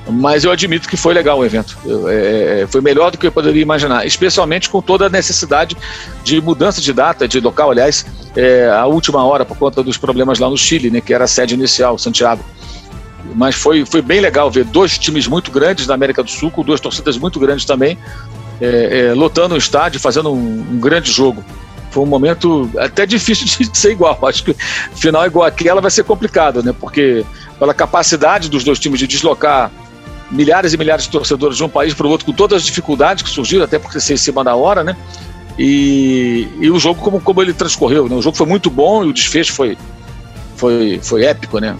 Mas eu admito que foi legal o evento. É, é, foi melhor do que eu poderia imaginar, especialmente com toda a necessidade de mudança de data, de local, aliás, é, a última hora, por conta dos problemas lá no Chile, né, que era a sede inicial, Santiago. Mas foi, foi bem legal ver dois times muito grandes da América do Sul, com duas torcidas muito grandes também, é, é, lotando o estádio, fazendo um, um grande jogo foi um momento até difícil de ser igual. Acho que final igual aquela vai ser complicado, né? Porque pela capacidade dos dois times de deslocar milhares e milhares de torcedores de um país para o outro, com todas as dificuldades que surgiram, até porque ser em cima da hora, né? E, e o jogo, como, como ele transcorreu, né? O jogo foi muito bom e o desfecho foi, foi, foi épico, né?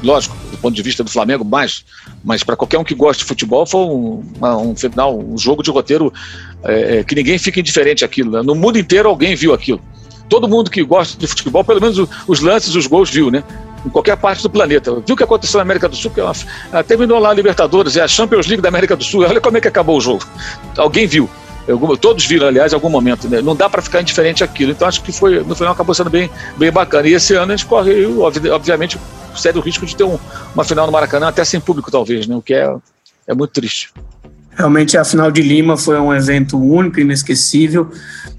Lógico, do ponto de vista do Flamengo, mais, mas para qualquer um que gosta de futebol, foi um, um final, um jogo de roteiro é, é, que ninguém fica indiferente àquilo. Né? No mundo inteiro alguém viu aquilo. Todo mundo que gosta de futebol, pelo menos os lances, os gols, viu, né? Em qualquer parte do planeta. Viu o que aconteceu na América do Sul? Que ela, ela terminou lá a Libertadores, é a Champions League da América do Sul. Olha como é que acabou o jogo. Alguém viu. Algum, todos viram, aliás, em algum momento. Né? Não dá para ficar indiferente àquilo. Então acho que foi, no final acabou sendo bem, bem bacana. E esse ano a gente corre, obviamente, sério risco de ter um, uma final no Maracanã, até sem público, talvez, né? o que é, é muito triste. Realmente a final de Lima foi um evento único, inesquecível,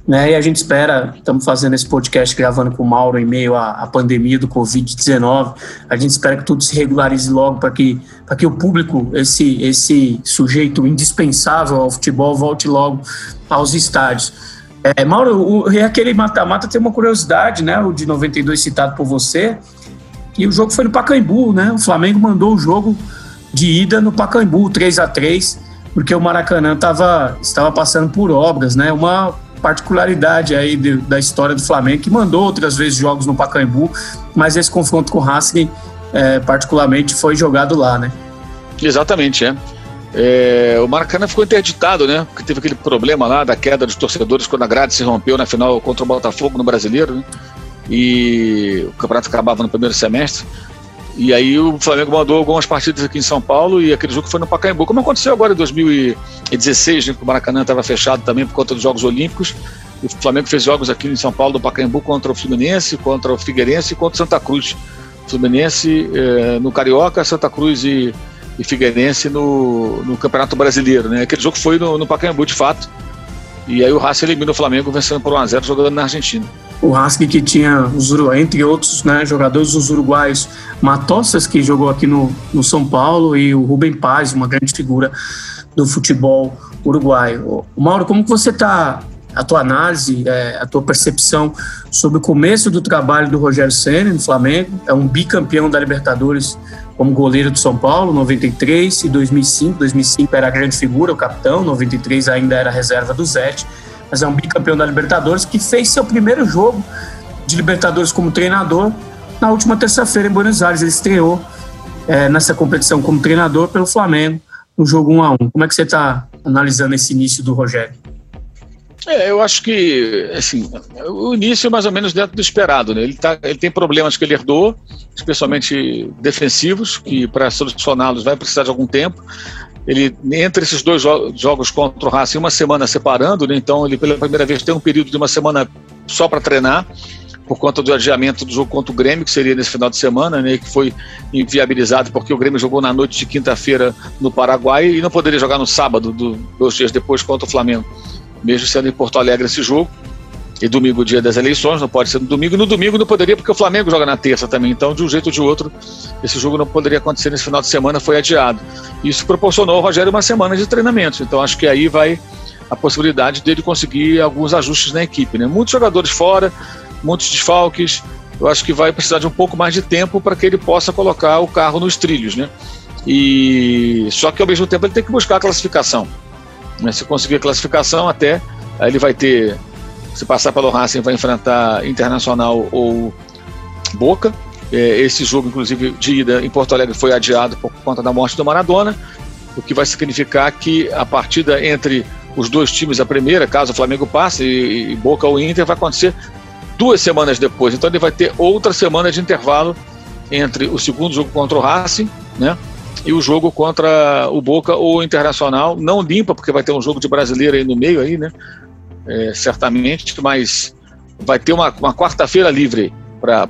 né? E a gente espera, estamos fazendo esse podcast gravando com o Mauro em meio à, à pandemia do Covid-19. A gente espera que tudo se regularize logo para que, que o público, esse, esse sujeito indispensável ao futebol, volte logo aos estádios. É, Mauro, o, aquele mata-mata tem uma curiosidade, né? O de 92 citado por você. E o jogo foi no Pacaembu, né? O Flamengo mandou o jogo de ida no Pacaembu, 3 a 3 porque o Maracanã tava, estava passando por obras, né? Uma particularidade aí de, da história do Flamengo, que mandou outras vezes jogos no Pacaembu, mas esse confronto com o Racing, é, particularmente, foi jogado lá, né? Exatamente, é. É, o Maracanã ficou interditado, né? Porque teve aquele problema lá da queda dos torcedores quando a grade se rompeu na final contra o Botafogo no Brasileiro, né? E o campeonato acabava no primeiro semestre. E aí o Flamengo mandou algumas partidas aqui em São Paulo e aquele jogo foi no Pacaembu, como aconteceu agora em 2016, né, que o Maracanã estava fechado também por conta dos Jogos Olímpicos. O Flamengo fez jogos aqui em São Paulo do Pacaembu contra o Fluminense, contra o Figueirense e contra o Santa Cruz. Fluminense eh, no Carioca, Santa Cruz e, e Figueirense no, no, Campeonato Brasileiro. Né? Aquele jogo foi no, no Pacaembu, de fato. E aí o Racing elimina o Flamengo vencendo por 1x0 jogando na Argentina o Husky que tinha, entre outros né, jogadores, os uruguaios Matossas, que jogou aqui no, no São Paulo, e o Rubem Paz, uma grande figura do futebol uruguaio. Mauro, como que você está, a tua análise, é, a tua percepção sobre o começo do trabalho do Rogério Senna no Flamengo? É um bicampeão da Libertadores como goleiro do São Paulo, 93 e 2005. 2005 era a grande figura, o capitão, 93 ainda era reserva do Zete mas é um bicampeão da Libertadores que fez seu primeiro jogo de Libertadores como treinador na última terça-feira em Buenos Aires. Ele estreou é, nessa competição como treinador pelo Flamengo no jogo 1 a 1 Como é que você está analisando esse início do Rogério? É, eu acho que assim, o início é mais ou menos dentro do esperado. Né? Ele, tá, ele tem problemas que ele herdou, especialmente defensivos, que para solucioná-los vai precisar de algum tempo ele entre esses dois jo jogos contra o Racing, uma semana separando, né? então ele pela primeira vez tem um período de uma semana só para treinar, por conta do adiamento do jogo contra o Grêmio, que seria nesse final de semana, né, que foi inviabilizado porque o Grêmio jogou na noite de quinta-feira no Paraguai e não poderia jogar no sábado, do, dois dias depois, contra o Flamengo, mesmo sendo em Porto Alegre esse jogo. E domingo, dia das eleições, não pode ser no domingo. E no domingo não poderia, porque o Flamengo joga na terça também. Então, de um jeito ou de outro, esse jogo não poderia acontecer nesse final de semana, foi adiado. Isso proporcionou ao Rogério uma semana de treinamento. Então, acho que aí vai a possibilidade dele conseguir alguns ajustes na equipe. Né? Muitos jogadores fora, muitos desfalques. Eu acho que vai precisar de um pouco mais de tempo para que ele possa colocar o carro nos trilhos. Né? E só que ao mesmo tempo ele tem que buscar a classificação. Né? Se conseguir a classificação, até ele vai ter se passar pelo Racing, vai enfrentar Internacional ou Boca. É, esse jogo, inclusive, de ida em Porto Alegre foi adiado por conta da morte do Maradona, o que vai significar que a partida entre os dois times, a primeira, caso o Flamengo passe, e, Boca ou Inter, vai acontecer duas semanas depois. Então ele vai ter outra semana de intervalo entre o segundo jogo contra o Racing, né? E o jogo contra o Boca ou o Internacional, não limpa, porque vai ter um jogo de brasileiro aí no meio aí, né? É, certamente, mas vai ter uma, uma quarta-feira livre para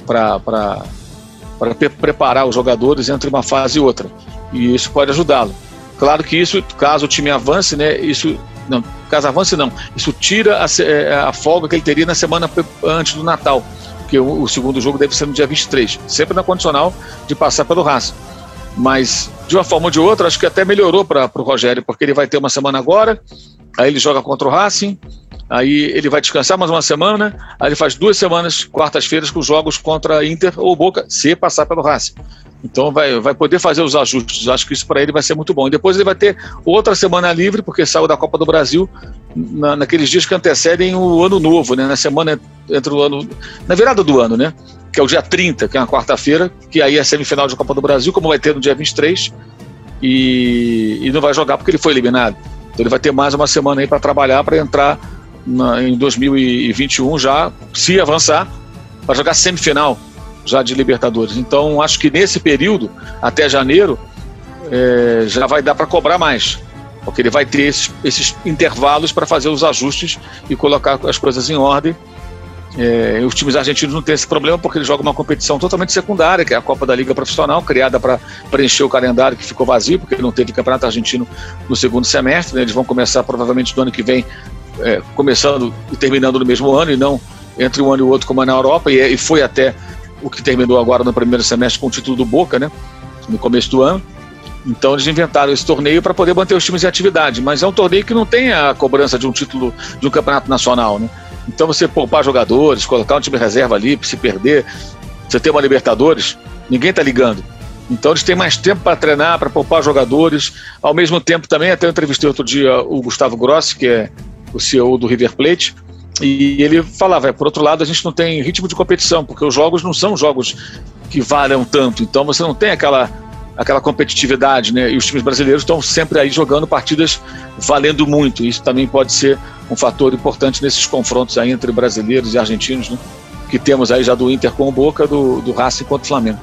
preparar os jogadores entre uma fase e outra. E isso pode ajudá-lo. Claro que isso, caso o time avance, né, isso não, caso avance não, isso tira a, é, a folga que ele teria na semana antes do Natal, porque o, o, segundo jogo deve ser no dia 23, sempre na condicional de passar pelo Racing. Mas, de uma forma ou de outra, acho que até melhorou para o Rogério, porque ele vai ter uma semana agora, aí ele joga contra o Racing, Aí ele vai descansar mais uma semana, aí ele faz duas semanas, quartas-feiras, com jogos contra Inter ou Boca, se passar pelo Racing. Então vai, vai poder fazer os ajustes. Acho que isso para ele vai ser muito bom. E depois ele vai ter outra semana livre, porque saiu da Copa do Brasil na, naqueles dias que antecedem o ano novo, né? Na semana entre o ano. Na virada do ano, né? Que é o dia 30, que é uma quarta-feira, que aí é a semifinal de Copa do Brasil, como vai ter no dia 23. E, e não vai jogar porque ele foi eliminado. Então ele vai ter mais uma semana aí para trabalhar, para entrar na, em 2021 já, se avançar, para jogar semifinal já de Libertadores. Então, acho que nesse período, até janeiro, é, já vai dar para cobrar mais. porque ele vai ter esses, esses intervalos para fazer os ajustes e colocar as coisas em ordem. É, os times argentinos não têm esse problema porque eles jogam uma competição totalmente secundária, que é a Copa da Liga Profissional, criada para preencher o calendário que ficou vazio, porque não teve campeonato argentino no segundo semestre. Né? Eles vão começar provavelmente no ano que vem, é, começando e terminando no mesmo ano, e não entre um ano e o outro como é na Europa, e, é, e foi até o que terminou agora no primeiro semestre com o título do Boca, né? no começo do ano. Então eles inventaram esse torneio para poder manter os times em atividade, mas é um torneio que não tem a cobrança de um título de um campeonato nacional, né? Então você poupar jogadores, colocar um time reserva ali, se perder, você ter uma Libertadores, ninguém está ligando. Então eles têm mais tempo para treinar, para poupar jogadores. Ao mesmo tempo também, até eu entrevistei outro dia o Gustavo Grossi, que é o CEO do River Plate, e ele falava, é, por outro lado, a gente não tem ritmo de competição, porque os jogos não são jogos que valham tanto. Então você não tem aquela aquela competitividade, né? E os times brasileiros estão sempre aí jogando partidas valendo muito. Isso também pode ser um fator importante nesses confrontos aí entre brasileiros e argentinos, né? Que temos aí já do Inter com o Boca, do, do Racing contra o Flamengo.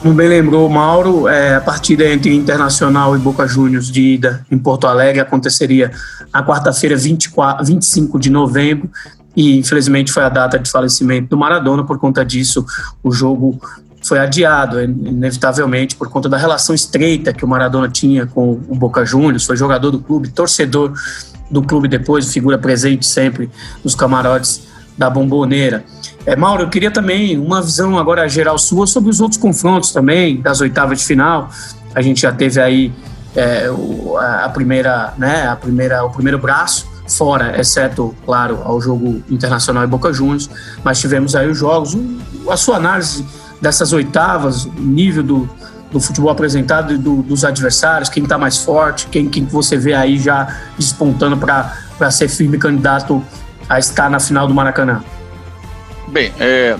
Como bem lembrou o Mauro, é, a partida entre Internacional e Boca Juniors de ida em Porto Alegre aconteceria na quarta-feira, 25 de novembro, e infelizmente foi a data de falecimento do Maradona. Por conta disso, o jogo foi adiado, inevitavelmente, por conta da relação estreita que o Maradona tinha com o Boca Juniors, foi jogador do clube, torcedor do clube depois, figura presente sempre nos camarotes da Bomboneira. É, Mauro, eu queria também uma visão agora geral sua sobre os outros confrontos também, das oitavas de final. A gente já teve aí é, a primeira, né, a primeira, o primeiro braço fora, exceto, claro, ao jogo internacional e Boca Juniors, mas tivemos aí os jogos. A sua análise dessas oitavas, o nível do, do futebol apresentado e do, dos adversários, quem está mais forte, quem, quem você vê aí já despontando para ser firme candidato a estar na final do Maracanã? Bem, é,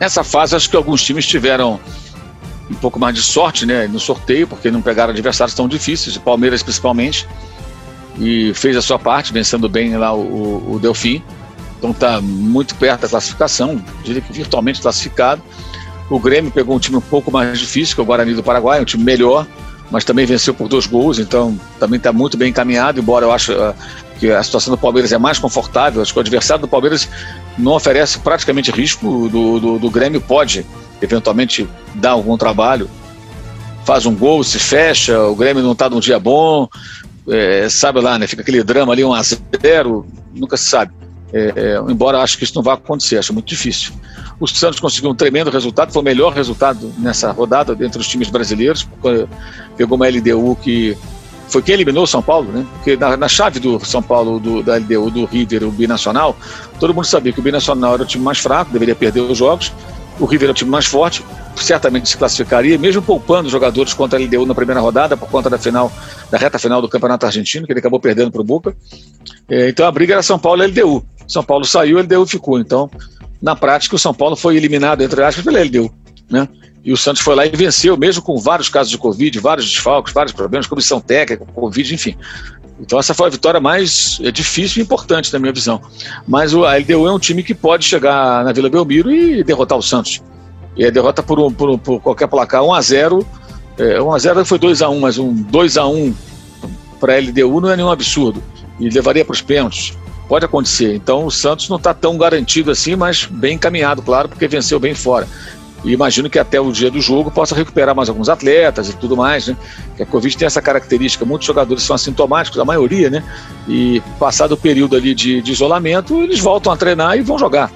nessa fase acho que alguns times tiveram um pouco mais de sorte né, no sorteio, porque não pegaram adversários tão difíceis, o Palmeiras principalmente, e fez a sua parte, vencendo bem lá o, o Delfim. Então está muito perto da classificação, diria que virtualmente classificado. O Grêmio pegou um time um pouco mais difícil, que é o Guarani do Paraguai, um time melhor, mas também venceu por dois gols, então também está muito bem encaminhado, embora eu acho uh, que a situação do Palmeiras é mais confortável. Acho que o adversário do Palmeiras não oferece praticamente risco, do, do, do Grêmio pode eventualmente dar algum trabalho. Faz um gol, se fecha, o Grêmio não está num dia bom, é, sabe lá, né? Fica aquele drama ali, um a zero, nunca se sabe. É, é, embora acho que isso não vai acontecer, acho muito difícil. O Santos conseguiu um tremendo resultado, foi o melhor resultado nessa rodada entre os times brasileiros, pegou uma LDU que foi quem eliminou o São Paulo, né? Porque na, na chave do São Paulo, do, da LDU, do River, o Binacional, todo mundo sabia que o Binacional era o time mais fraco, deveria perder os jogos, o River era o time mais forte, certamente se classificaria, mesmo poupando jogadores contra a LDU na primeira rodada, por conta da final, da reta final do Campeonato Argentino, que ele acabou perdendo para o Boca. É, então a briga era São Paulo e LDU. São Paulo saiu, a LDU ficou. Então, na prática, o São Paulo foi eliminado, entre aspas, pela LDU. Né? E o Santos foi lá e venceu, mesmo com vários casos de Covid, vários desfalques, vários problemas, comissão técnica, Covid, enfim. Então essa foi a vitória mais é, difícil e importante na minha visão. Mas a LDU é um time que pode chegar na Vila Belmiro e derrotar o Santos. E a derrota por, um, por, por qualquer placar, 1 a 0 é, 1 a 0 foi 2 a 1 mas um 2 a 1 para a LDU não é nenhum absurdo. E levaria para os pênaltis. Pode acontecer. Então o Santos não está tão garantido assim, mas bem encaminhado, claro, porque venceu bem fora. E imagino que até o dia do jogo possa recuperar mais alguns atletas e tudo mais, né? Que a Covid tem essa característica, muitos jogadores são assintomáticos, a maioria, né? E passado o período ali de, de isolamento, eles voltam a treinar e vão jogar.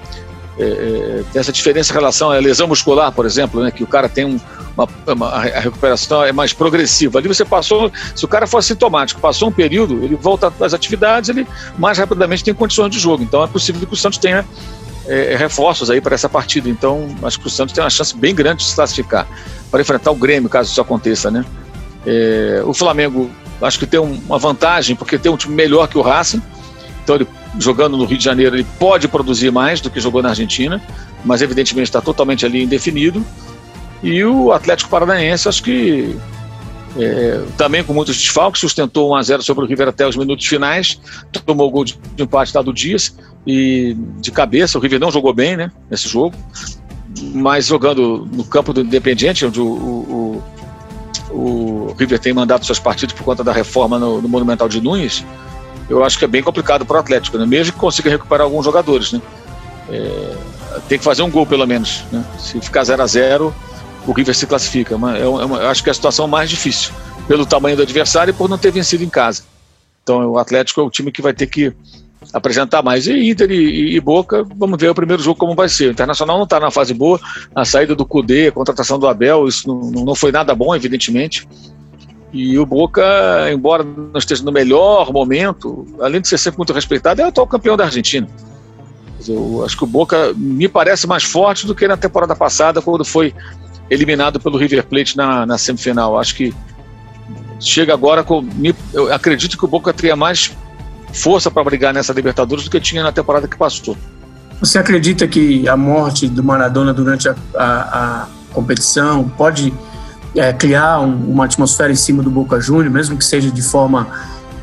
É, é, tem essa diferença em relação à lesão muscular, por exemplo, né? Que o cara tem um, uma, uma, a recuperação é mais progressiva. Ali você passou, se o cara for assintomático, passou um período, ele volta às atividades, ele mais rapidamente tem condições de jogo. Então é possível que o Santos tenha é, reforços aí para essa partida. Então, acho que o Santos tem uma chance bem grande de se classificar para enfrentar o Grêmio, caso isso aconteça, né? É, o Flamengo, acho que tem uma vantagem, porque tem um time melhor que o Racing. Então, ele, jogando no Rio de Janeiro, ele pode produzir mais do que jogou na Argentina, mas evidentemente está totalmente ali indefinido. E o Atlético Paranaense, acho que é, também com muitos desfalques, sustentou 1 a 0 sobre o River até os minutos finais, tomou o gol de, de empate lá do Dias e de cabeça, o River não jogou bem né, nesse jogo, mas jogando no campo do Independiente, onde o, o, o River tem mandado suas partidas por conta da reforma no, no Monumental de Nunes, eu acho que é bem complicado para o Atlético, né? mesmo que consiga recuperar alguns jogadores. Né? É, tem que fazer um gol pelo menos. Né? Se ficar 0 a 0 o River se classifica. Mas é uma, eu acho que é a situação mais difícil, pelo tamanho do adversário e por não ter vencido em casa. Então o Atlético é o time que vai ter que apresentar mais. E Inter e, e, Boca, vamos ver o primeiro jogo como vai ser. O Internacional não está na fase boa, a saída do Cudê, a contratação do Abel, isso não, não foi nada bom, evidentemente. E o Boca, embora não esteja no melhor momento, além de ser sempre muito respeitado, é o atual campeão da Argentina. Eu acho que o Boca me parece mais forte do que na temporada passada, quando foi eliminado pelo River Plate na, na semifinal. Acho que chega agora com. Eu acredito que o Boca teria mais força para brigar nessa Libertadores do que tinha na temporada que passou. Você acredita que a morte do Maradona durante a, a, a competição pode é, criar um, uma atmosfera em cima do Boca Júnior, mesmo que seja de forma,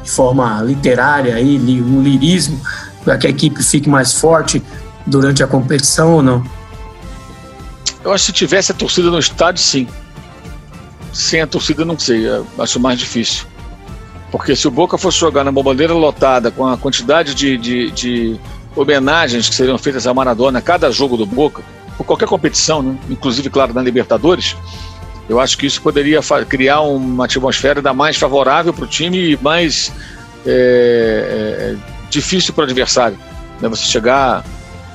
de forma literária, aí, um lirismo, para que a equipe fique mais forte durante a competição ou não? Eu acho que se tivesse a torcida no estádio, sim. Sem a torcida, não sei, acho mais difícil. Porque se o Boca fosse jogar na bombandeira lotada, com a quantidade de, de, de homenagens que seriam feitas a Maradona a cada jogo do Boca, por qualquer competição, né? inclusive, claro, na Libertadores, eu acho que isso poderia criar uma atmosfera ainda mais favorável para o time e mais é, é, difícil para o adversário. Né? Você chegar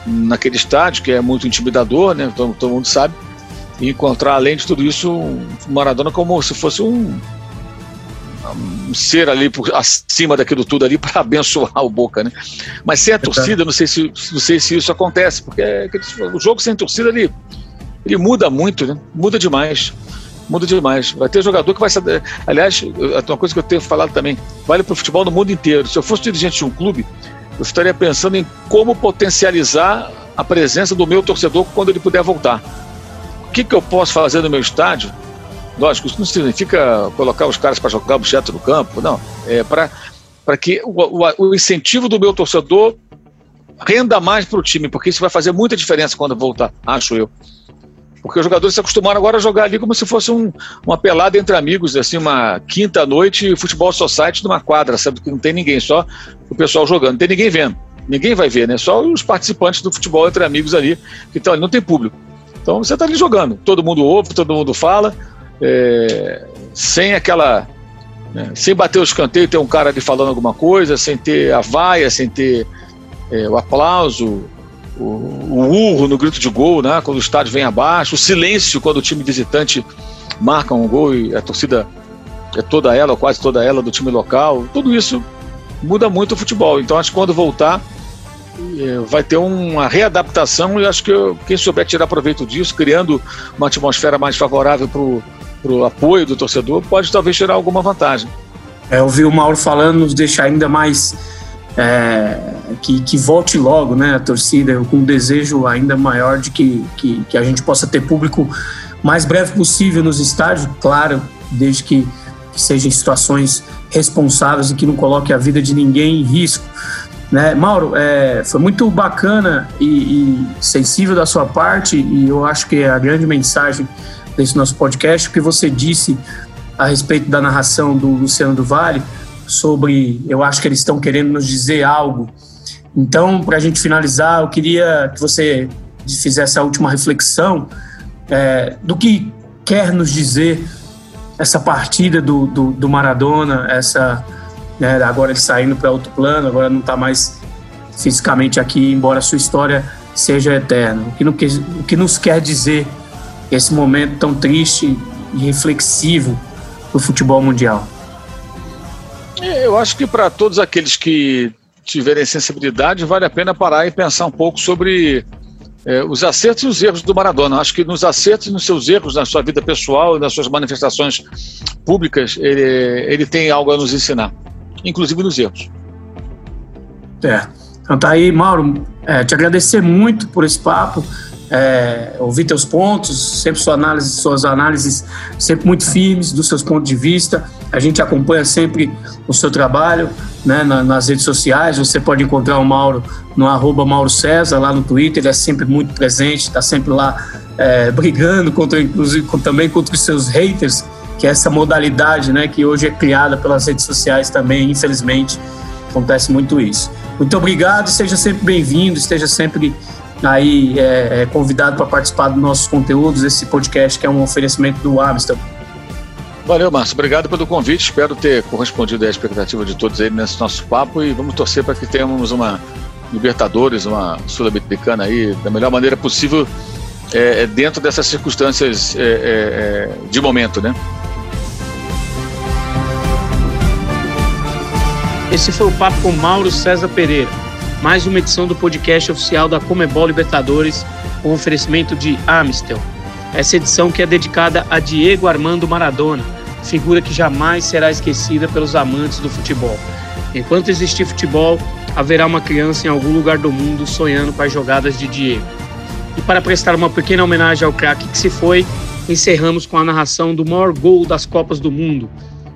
naquele estádio, que é muito intimidador, né? todo, todo mundo sabe, e encontrar, além de tudo isso, um Maradona como se fosse um ser ali por acima daquilo tudo ali para abençoar o Boca, né? Mas sem a torcida, não sei se, não sei se isso acontece, porque é, o jogo sem torcida ele, ele muda muito, né? Muda demais. Muda demais. Vai ter jogador que vai saber. Aliás, uma coisa que eu tenho falado também, vale para o futebol no mundo inteiro. Se eu fosse dirigente de um clube, eu estaria pensando em como potencializar a presença do meu torcedor quando ele puder voltar. O que, que eu posso fazer no meu estádio? Lógico, isso não significa colocar os caras para jogar objeto no campo, não. É para que o, o, o incentivo do meu torcedor renda mais para o time, porque isso vai fazer muita diferença quando voltar, acho eu. Porque os jogadores se acostumaram agora a jogar ali como se fosse um, uma pelada entre amigos, assim, uma quinta noite, futebol society numa quadra, sabe? Que não tem ninguém, só o pessoal jogando, não tem ninguém vendo. Ninguém vai ver, né? Só os participantes do futebol entre amigos ali, que estão ali, não tem público. Então você está ali jogando, todo mundo ouve, todo mundo fala, é, sem aquela. Né, sem bater o escanteio, ter um cara ali falando alguma coisa, sem ter a vaia, sem ter é, o aplauso, o, o urro no grito de gol, né? Quando o estádio vem abaixo, o silêncio quando o time visitante marca um gol e a torcida é toda ela, ou quase toda ela, do time local. Tudo isso muda muito o futebol. Então acho que quando voltar é, vai ter uma readaptação e acho que quem souber tirar proveito disso, criando uma atmosfera mais favorável para o apoio do torcedor, pode talvez tirar alguma vantagem. É, ouvir o Mauro falando nos deixa ainda mais é, que, que, volte logo né, a torcida, com um desejo ainda maior de que, que, que, a gente possa ter público mais breve possível nos estádios, claro, desde que, que sejam situações responsáveis e que não coloque a vida de ninguém em risco. Né? Mauro, é, foi muito bacana e, e, sensível da sua parte, e eu acho que é a grande mensagem desse nosso podcast, o que você disse a respeito da narração do Luciano do Vale, sobre, eu acho que eles estão querendo nos dizer algo. Então, para a gente finalizar, eu queria que você fizesse a última reflexão é, do que quer nos dizer essa partida do, do, do Maradona, essa né, agora ele saindo para outro plano, agora não está mais fisicamente aqui, embora a sua história seja eterna. O que, não, o que nos quer dizer esse momento tão triste e reflexivo do futebol mundial? É, eu acho que para todos aqueles que tiverem sensibilidade, vale a pena parar e pensar um pouco sobre é, os acertos e os erros do Maradona. Acho que nos acertos e nos seus erros, na sua vida pessoal e nas suas manifestações públicas, ele, ele tem algo a nos ensinar, inclusive nos erros. É. Então tá aí, Mauro, é, te agradecer muito por esse papo é, ouvir teus pontos, sempre sua análise, suas análises sempre muito firmes dos seus pontos de vista. A gente acompanha sempre o seu trabalho né, nas redes sociais. Você pode encontrar o Mauro no arroba Mauro César, lá no Twitter, ele é sempre muito presente, está sempre lá é, brigando contra, inclusive também contra os seus haters, que é essa modalidade, né, que hoje é criada pelas redes sociais também, infelizmente, acontece muito isso. Muito obrigado, seja sempre bem-vindo, esteja sempre aí é, é convidado para participar dos nossos conteúdos, esse podcast que é um oferecimento do Amstel. Valeu, Márcio. Obrigado pelo convite. Espero ter correspondido à expectativa de todos aí nesse nosso papo e vamos torcer para que tenhamos uma Libertadores, uma Sul-Americana aí da melhor maneira possível é, é dentro dessas circunstâncias é, é, é, de momento, né? Esse foi o papo com Mauro César Pereira, mais uma edição do podcast oficial da Comebol Libertadores, com oferecimento de Amistel. Essa edição que é dedicada a Diego Armando Maradona, figura que jamais será esquecida pelos amantes do futebol. Enquanto existir futebol, haverá uma criança em algum lugar do mundo sonhando com as jogadas de Diego. E para prestar uma pequena homenagem ao craque que se foi, encerramos com a narração do maior gol das Copas do Mundo,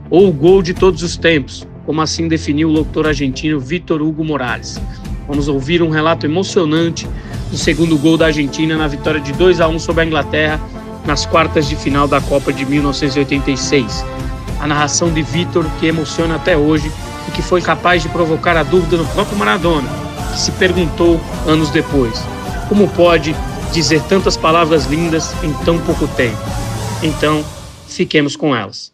ou o gol de todos os tempos, como assim definiu o locutor argentino Vitor Hugo Morales. Vamos ouvir um relato emocionante do segundo gol da Argentina na vitória de 2 a 1 sobre a Inglaterra nas quartas de final da Copa de 1986. A narração de Vitor que emociona até hoje e que foi capaz de provocar a dúvida no próprio Maradona, que se perguntou anos depois: como pode dizer tantas palavras lindas em tão pouco tempo? Então, fiquemos com elas.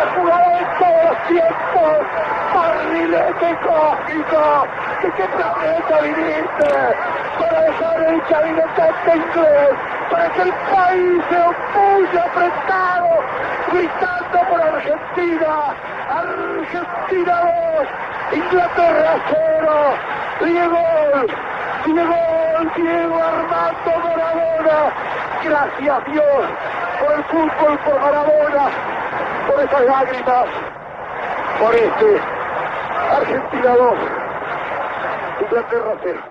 la de todos los tiempos, barrilete cósmico, que qué planeta viniste, para dejar el cabinetante inglés, para que el país se opulle apretado, gritando por Argentina, Argentina 2, Inglaterra 0, Diego, Diego, Diego Armando Maradona, gracias Dios por el fútbol, por Maradona, por esas lágrimas, por este Argentina 2, Inglaterra 0.